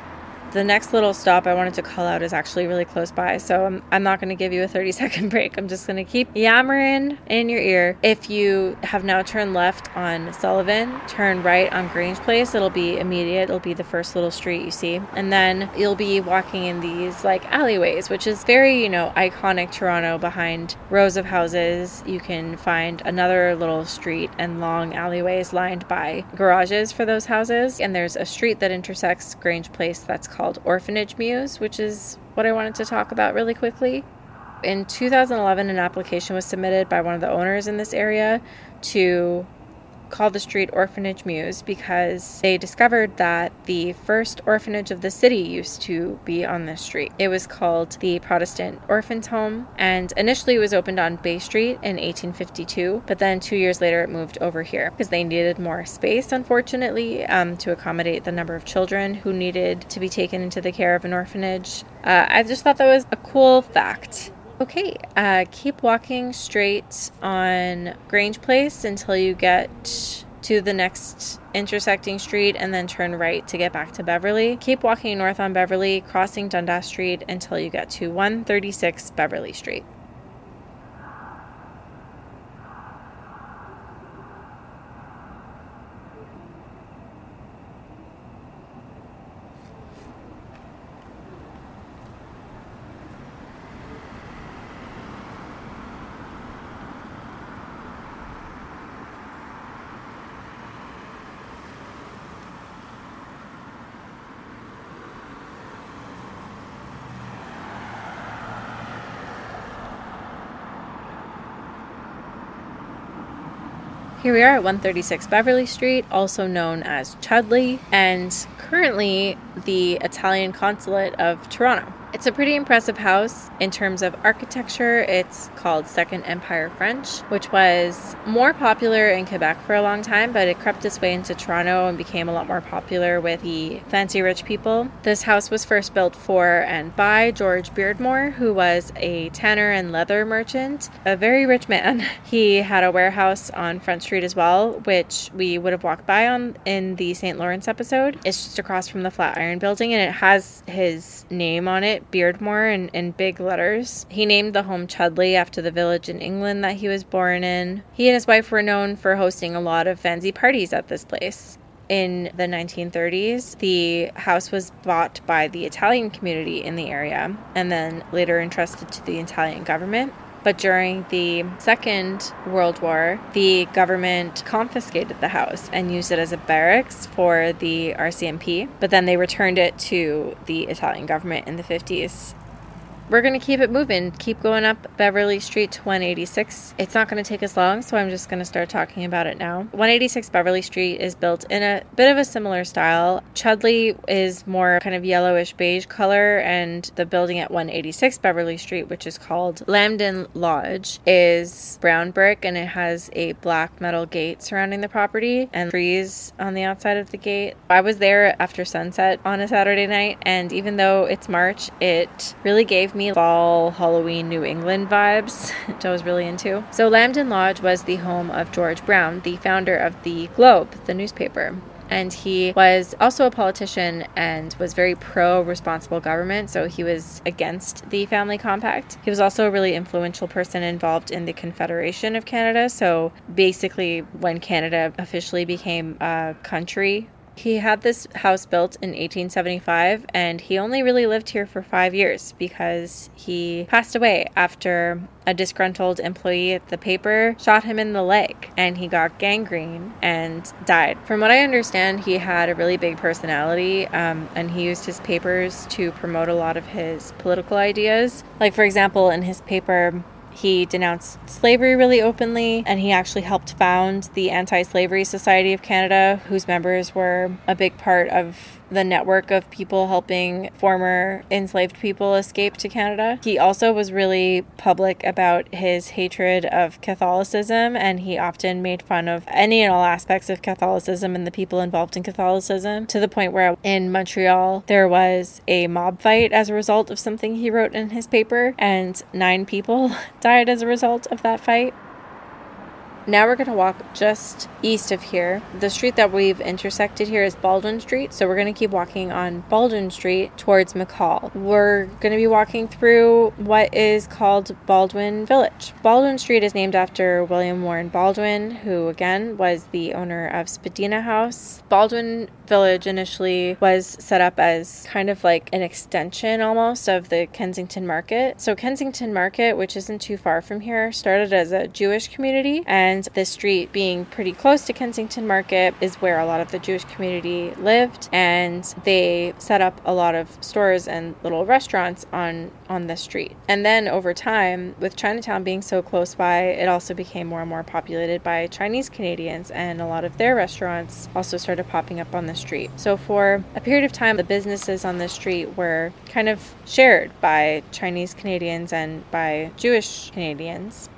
The next little stop I wanted to call out is actually really close by, so I'm, I'm not going to give you a 30 second break. I'm just going to keep yammering in your ear. If you have now turned left on Sullivan, turn right on Grange Place. It'll be immediate. It'll be the first little street you see. And then you'll be walking in these like alleyways, which is very, you know, iconic Toronto behind rows of houses. You can find another little street and long alleyways lined by garages for those houses. And there's a street that intersects Grange Place that's called called Orphanage Mews, which is what I wanted to talk about really quickly. In 2011, an application was submitted by one of the owners in this area to called the street Orphanage Mews because they discovered that the first orphanage of the city used to be on this street. It was called the Protestant Orphans Home, and initially it was opened on Bay Street in 1852, but then two years later it moved over here because they needed more space, unfortunately, um, to accommodate the number of children who needed to be taken into the care of an orphanage. Uh, I just thought that was a cool fact. Okay, uh, keep walking straight on Grange Place until you get to the next intersecting street and then turn right to get back to Beverley. Keep walking north on Beverley, crossing Dundas Street until you get to 136 Beverley Street. We are at 136 Beverley Street, also known as Chudleigh, and currently the Italian consulate of Toronto. It's a pretty impressive house in terms of architecture. It's called Second Empire French, which was more popular in Quebec for a long time, but it crept its way into Toronto and became a lot more popular with the fancy rich people. This house was first built for and by George Beardmore, who was a tanner and leather merchant, a very rich man. He had a warehouse on Front Street as well, which we would have walked by on in the St. Lawrence episode. It's just across from the Flatiron building and it has his name on it Beardmore in, in big letters. He named the home Chudleigh after the village in England that he was born in. He and his wife were known for hosting a lot of fancy parties at this place. In the 1930s, the house was bought by the Italian community in the area and then later entrusted to the Italian government. But during the Second World War, the government confiscated the house and used it as a barracks for the RCMP. But then they returned it to the Italian government in the 50s. We're going to keep it moving, keep going up Beverley Street to 186. It's not going to take us long, so I'm just going to start talking about it now. 186 Beverley Street is built in a bit of a similar style. Chudleigh is more kind of yellowish beige color, and the building at 186 Beverley Street, which is called Lambton Lodge, is brown brick and it has a black metal gate surrounding the property and trees on the outside of the gate. I was there after sunset on a Saturday night, and even though it's March, it really gave me fall Halloween New England vibes, which I was really into. So, Lambton Lodge was the home of George Brown, the founder of the Globe, the newspaper. And he was also a politician and was very pro responsible government so he was against the family compact. He was also a really influential person involved in the confederation of canada. So basically when canada officially became a country he had this house built in 1875 and he only really lived here for five years because he passed away after a disgruntled employee at the paper shot him in the leg and he got gangrene and died. From what I understand, he had a really big personality um, and he used his papers to promote a lot of his political ideas. Like, for example, in his paper, he denounced slavery really openly, and he actually helped found the Anti Slavery Society of Canada, whose members were a big part of the network of people helping former enslaved people escape to Canada. He also was really public about his hatred of Catholicism, and he often made fun of any and all aspects of Catholicism and the people involved in Catholicism to the point where in Montreal there was a mob fight as a result of something he wrote in his paper, and nine people died as a result of that fight. Now we're going to walk just east of here. The street that we've intersected here is Baldwin Street, so we're going to keep walking on Baldwin Street towards McCaul. We're going to be walking through what is called Baldwin Village. Baldwin Street is named after William Warren Baldwin, who again was the owner of Spadina House. Baldwin Village initially was set up as kind of like an extension almost of the Kensington Market. So, Kensington Market, which isn't too far from here, started as a Jewish community, and the street being pretty close to Kensington Market is where a lot of the Jewish community lived, and they set up a lot of stores and little restaurants on on the street. And then over time, with Chinatown being so close by, it also became more and more populated by Chinese Canadians, and a lot of their restaurants also started popping up on the street. So, for a period of time, the businesses on the street were kind of shared by Chinese Canadians and by Jewish Canadians.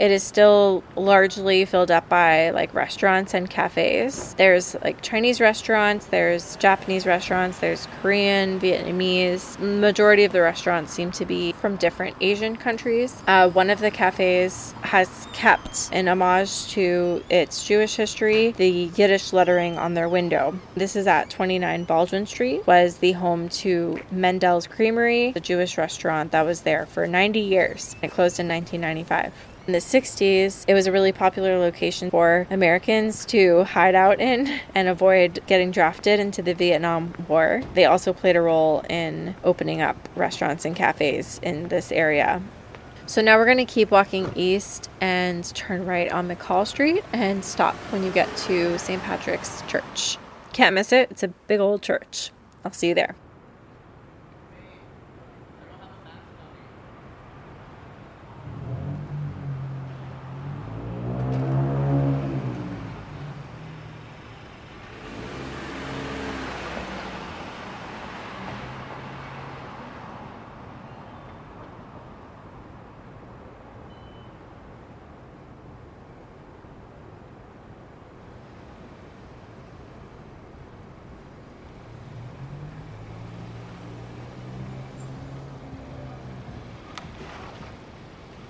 It is still largely filled up by like restaurants and cafes. There's like Chinese restaurants, there's Japanese restaurants, there's Korean, Vietnamese. Majority of the restaurants seem to be from different Asian countries. Uh, one of the cafes has kept in homage to its Jewish history the Yiddish lettering on their window. This is at 29 Baldwin Street. Was the home to Mendel's Creamery, the Jewish restaurant that was there for 90 years. It closed in 1995. In the 60s, it was a really popular location for Americans to hide out in and avoid getting drafted into the Vietnam War. They also played a role in opening up restaurants and cafes in this area. So now we're going to keep walking east and turn right on McCaul Street and stop when you get to St. Patrick's Church. Can't miss it, it's a big old church. I'll see you there.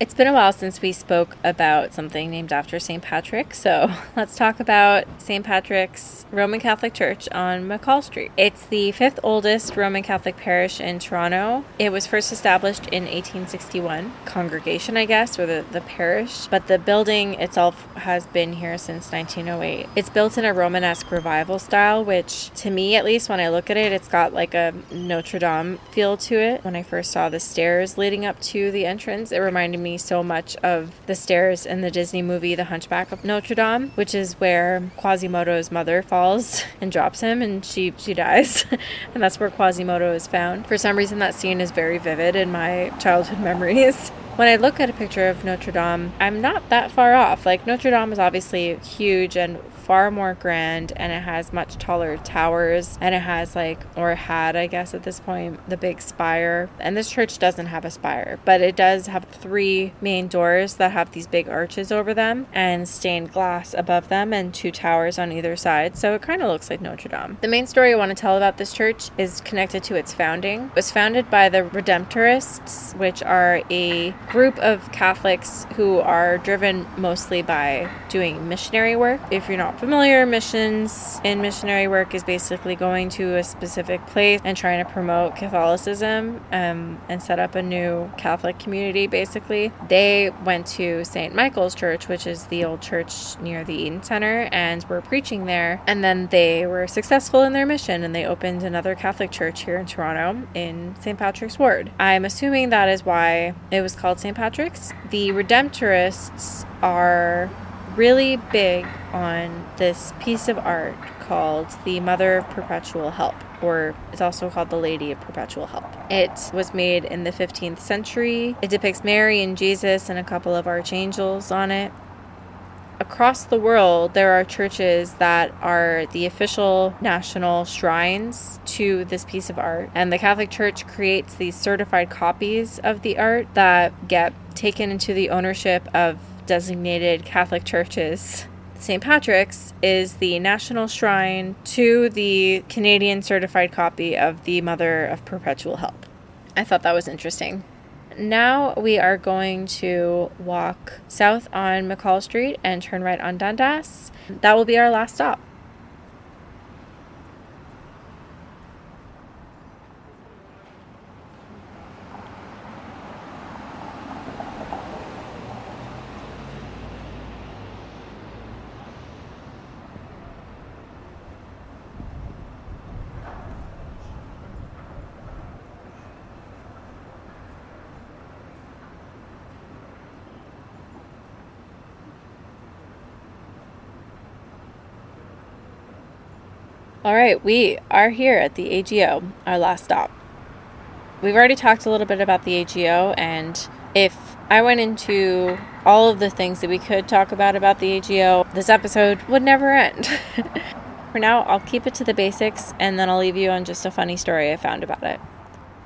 It's been a while since we spoke about something named after St. Patrick, so let's talk about St. Patrick's Roman Catholic Church on McCaul Street. It's the fifth oldest Roman Catholic parish in Toronto. It was first established in 1861, congregation, I guess, or the, the parish, but the building itself has been here since 1908. It's built in a Romanesque revival style, which to me, at least, when I look at it, it's got like a Notre Dame feel to it. When I first saw the stairs leading up to the entrance, it reminded me so much of the stairs in the Disney movie The Hunchback of Notre Dame, which is where Quasimodo's mother falls and drops him and she she dies. and that's where Quasimodo is found. For some reason that scene is very vivid in my childhood memories when I look at a picture of Notre Dame, I'm not that far off. Like, Notre Dame is obviously huge and far more grand and it has much taller towers and it has like or had I guess at this point the big spire and this church doesn't have a spire but it does have three main doors that have these big arches over them and stained glass above them and two towers on either side so it kind of looks like Notre Dame. The main story I want to tell about this church is connected to its founding. It was founded by the Redemptorists which are a group of Catholics who are driven mostly by doing missionary work. If you're not familiar, missions and missionary work is basically going to a specific place and trying to promote Catholicism um, and set up a new Catholic community, basically. They went to St. Michael's Church, which is the old church near the Eaton Center, and were preaching there. And then they were successful in their mission and they opened another Catholic church here in Toronto in St. Patrick's Ward. I'm assuming that is why it was called St. Patrick's. The Redemptorists are really big on this piece of art called The Mother of Perpetual Help, or it's also called The Lady of Perpetual Help. It was made in the 15th century. It depicts Mary and Jesus and a couple of archangels on it. Across the world, there are churches that are the official national shrines to this piece of art. And the Catholic Church creates these certified copies of the art that get taken into the ownership of designated Catholic churches. St. Patrick's is the national shrine to the Canadian certified copy of the Mother of Perpetual Help. I thought that was interesting. Now we are going to walk south on McCaul Street and turn right on Dundas. That will be our last stop. All right, we are here at the AGO, our last stop. We've already talked a little bit about the AGO, and if I went into all of the things that we could talk about about the AGO, this episode would never end. For now, I'll keep it to the basics and then I'll leave you on just a funny story I found about it.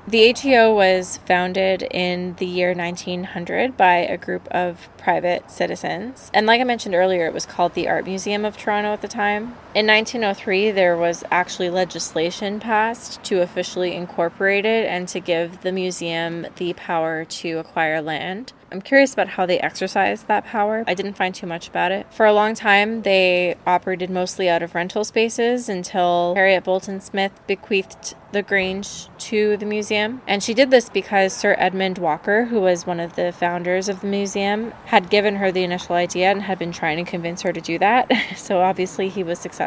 The AGO was founded in the year 1900 by a group of private citizens. And like I mentioned earlier, it was called the Art Museum of Toronto at the time. In 1903, there was actually legislation passed to officially incorporate it and to give the museum the power to acquire land. I'm curious about how they exercised that power. I didn't find too much about it. For a long time, they operated mostly out of rental spaces until Harriet Boulton Smith bequeathed the Grange to the museum. And she did this because Sir Edmund Walker, who was one of the founders of the museum, had given her the initial idea and had been trying to convince her to do that. so obviously, he was successful.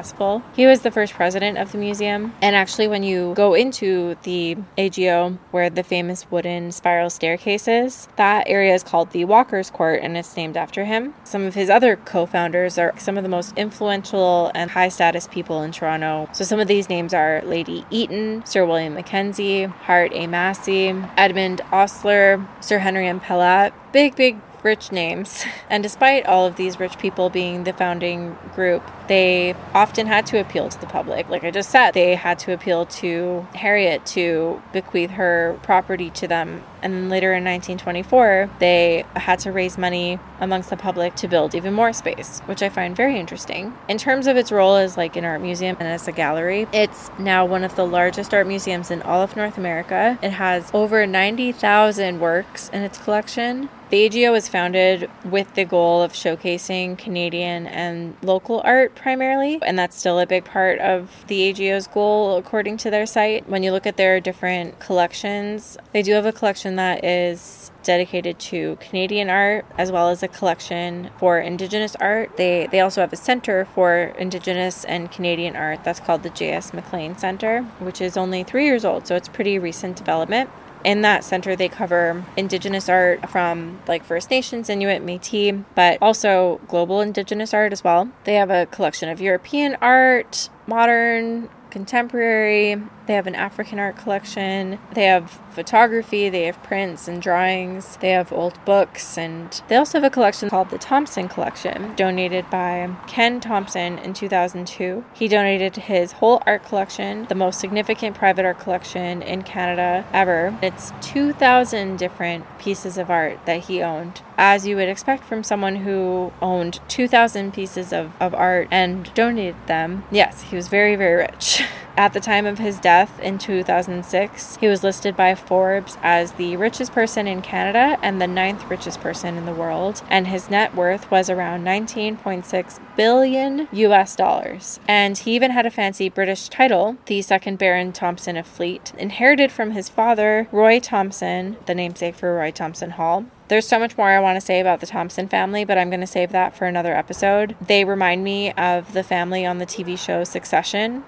He was the first president of the museum. And actually, when you go into the AGO, where the famous wooden spiral staircase is, that area is called the Walker's Court and it's named after him. Some of his other co founders are some of the most influential and high status people in Toronto. So some of these names are Lady Eaton, Sir William Mackenzie, Hart A. Massey, Edmund Osler, Sir Henry M. Pellatt. Big, big rich names. And despite all of these rich people being the founding group, they often had to appeal to the public. Like I just said, they had to appeal to Harriet to bequeath her property to them. And then later in 1924, they had to raise money amongst the public to build even more space, which I find very interesting. In terms of its role as like an art museum and as a gallery, it's now one of the largest art museums in all of North America. It has over 90,000 works in its collection. The AGO was founded with the goal of showcasing Canadian and local art primarily, and that's still a big part of the AGO's goal according to their site. When you look at their different collections, they do have a collection that is dedicated to Canadian art as well as a collection for Indigenous art. They they also have a center for Indigenous and Canadian art that's called the J.S. McLean Center, which is only three years old, so it's pretty recent development. In that center, they cover indigenous art from like First Nations, Inuit, Metis, but also global indigenous art as well. They have a collection of European art, modern, contemporary. They have an African art collection. They have photography. They have prints and drawings. They have old books. And they also have a collection called the Thomson Collection, donated by Ken Thomson in 2002. He donated his whole art collection, the most significant private art collection in Canada ever. It's 2,000 different pieces of art that he owned, as you would expect from someone who owned 2,000 pieces of, of art and donated them. Yes, he was very, very rich. At the time of his death in 2006, he was listed by Forbes as the richest person in Canada and the ninth richest person in the world, and his net worth was around 19.6 billion US dollars. And he even had a fancy British title, the second Baron Thomson of Fleet, inherited from his father, Roy Thomson, the namesake for Roy Thomson Hall. There's so much more I want to say about the Thomson family, but I'm going to save that for another episode. They remind me of the family on the TV show Succession.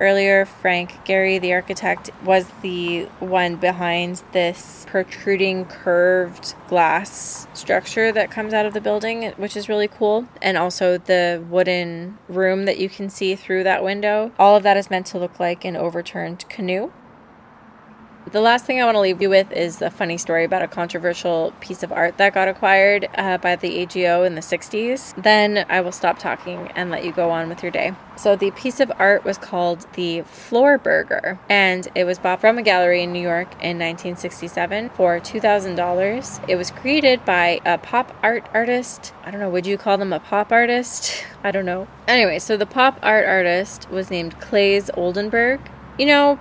Earlier, Frank Gehry, the architect, was the one behind this protruding curved glass structure that comes out of the building, which is really cool. And also the wooden room that you can see through that window. All of that is meant to look like an overturned canoe. The last thing I want to leave you with is a funny story about a controversial piece of art that got acquired uh, by the AGO in the 60s. Then I will stop talking and let you go on with your day. So, the piece of art was called the Floor Burger, and it was bought from a gallery in New York in 1967 for $2,000. It was created by a pop art artist. I don't know, would you call them a pop artist? I don't know. Anyway, so the pop art artist was named Claes Oldenburg. You know,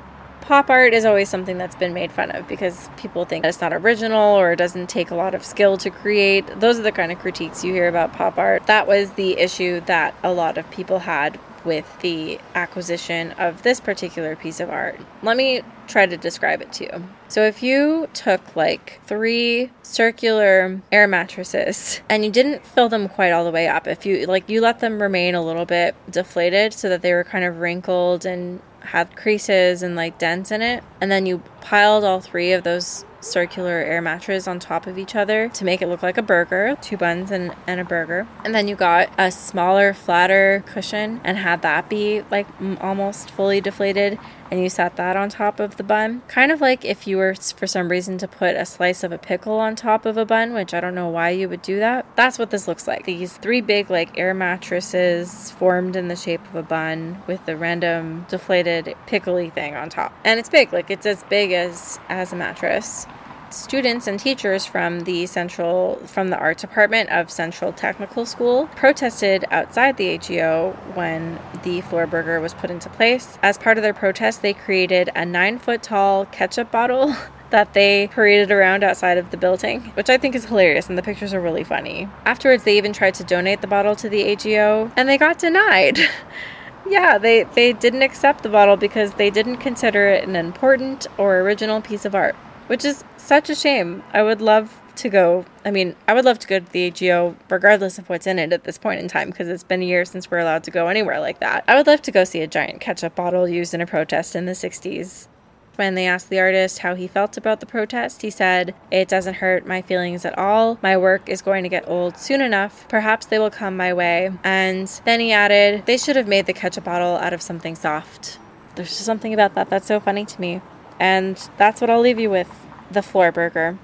pop art is always something that's been made fun of because people think it's not original or it doesn't take a lot of skill to create. Those are the kind of critiques you hear about pop art. That was the issue that a lot of people had with the acquisition of this particular piece of art. Let me try to describe it to you. So, if you took like three circular air mattresses and you didn't fill them quite all the way up, if you like, you let them remain a little bit deflated so that they were kind of wrinkled and had creases and like dents in it. And then you piled all three of those circular air mattresses on top of each other to make it look like a burger, two buns and, and a burger. And then you got a smaller, flatter cushion and had that be like almost fully deflated and you set that on top of the bun. Kind of like if you were for some reason to put a slice of a pickle on top of a bun, which I don't know why you would do that. That's what this looks like. These three big like air mattresses formed in the shape of a bun with the random deflated pickly thing on top. And it's big, like it's as big as as a mattress students and teachers from the central from the art department of Central Technical School protested outside the AGO when the floor burger was put into place. As part of their protest, they created a nine foot tall ketchup bottle that they paraded around outside of the building, which I think is hilarious, and the pictures are really funny. Afterwards, they even tried to donate the bottle to the AGO, and they got denied. yeah, they, they didn't accept the bottle because they didn't consider it an important or original piece of art which is such a shame. I would love to go. I mean, I would love to go to the AGO regardless of what's in it at this point in time because it's been a year since we're allowed to go anywhere like that. I would love to go see a giant ketchup bottle used in a protest in the 60s. When they asked the artist how he felt about the protest, he said, It doesn't hurt my feelings at all. My work is going to get old soon enough. Perhaps they will come my way. And then he added, They should have made the ketchup bottle out of something soft. There's just something about that that's so funny to me. And that's what I'll leave you with the floor burger.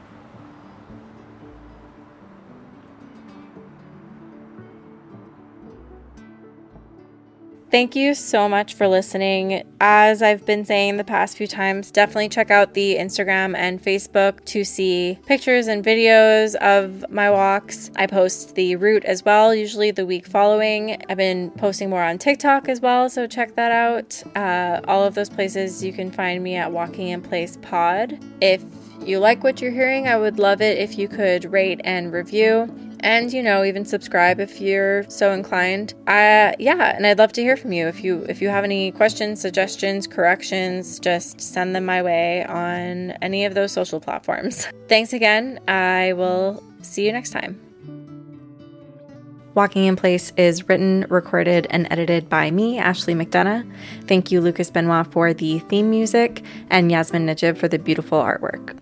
Thank you so much for listening. As I've been saying the past few times, definitely check out the Instagram and Facebook to see pictures and videos of my walks. I post the route as well, usually the week following. I've been posting more on TikTok as well, so check that out. Uh, all of those places you can find me at Walking in Place Pod. If you like what you're hearing, I would love it if you could rate and review and you know even subscribe if you're so inclined. Uh yeah and i'd love to hear from you. If you if you have any questions suggestions corrections just send them my way on any of those social platforms. Thanks again. I will see you next time. Walking in Place is written, recorded, and edited by me, Ashley McDonough. Thank you, Lucas Benoit, for the theme music, and Yasmin Najib for the beautiful artwork.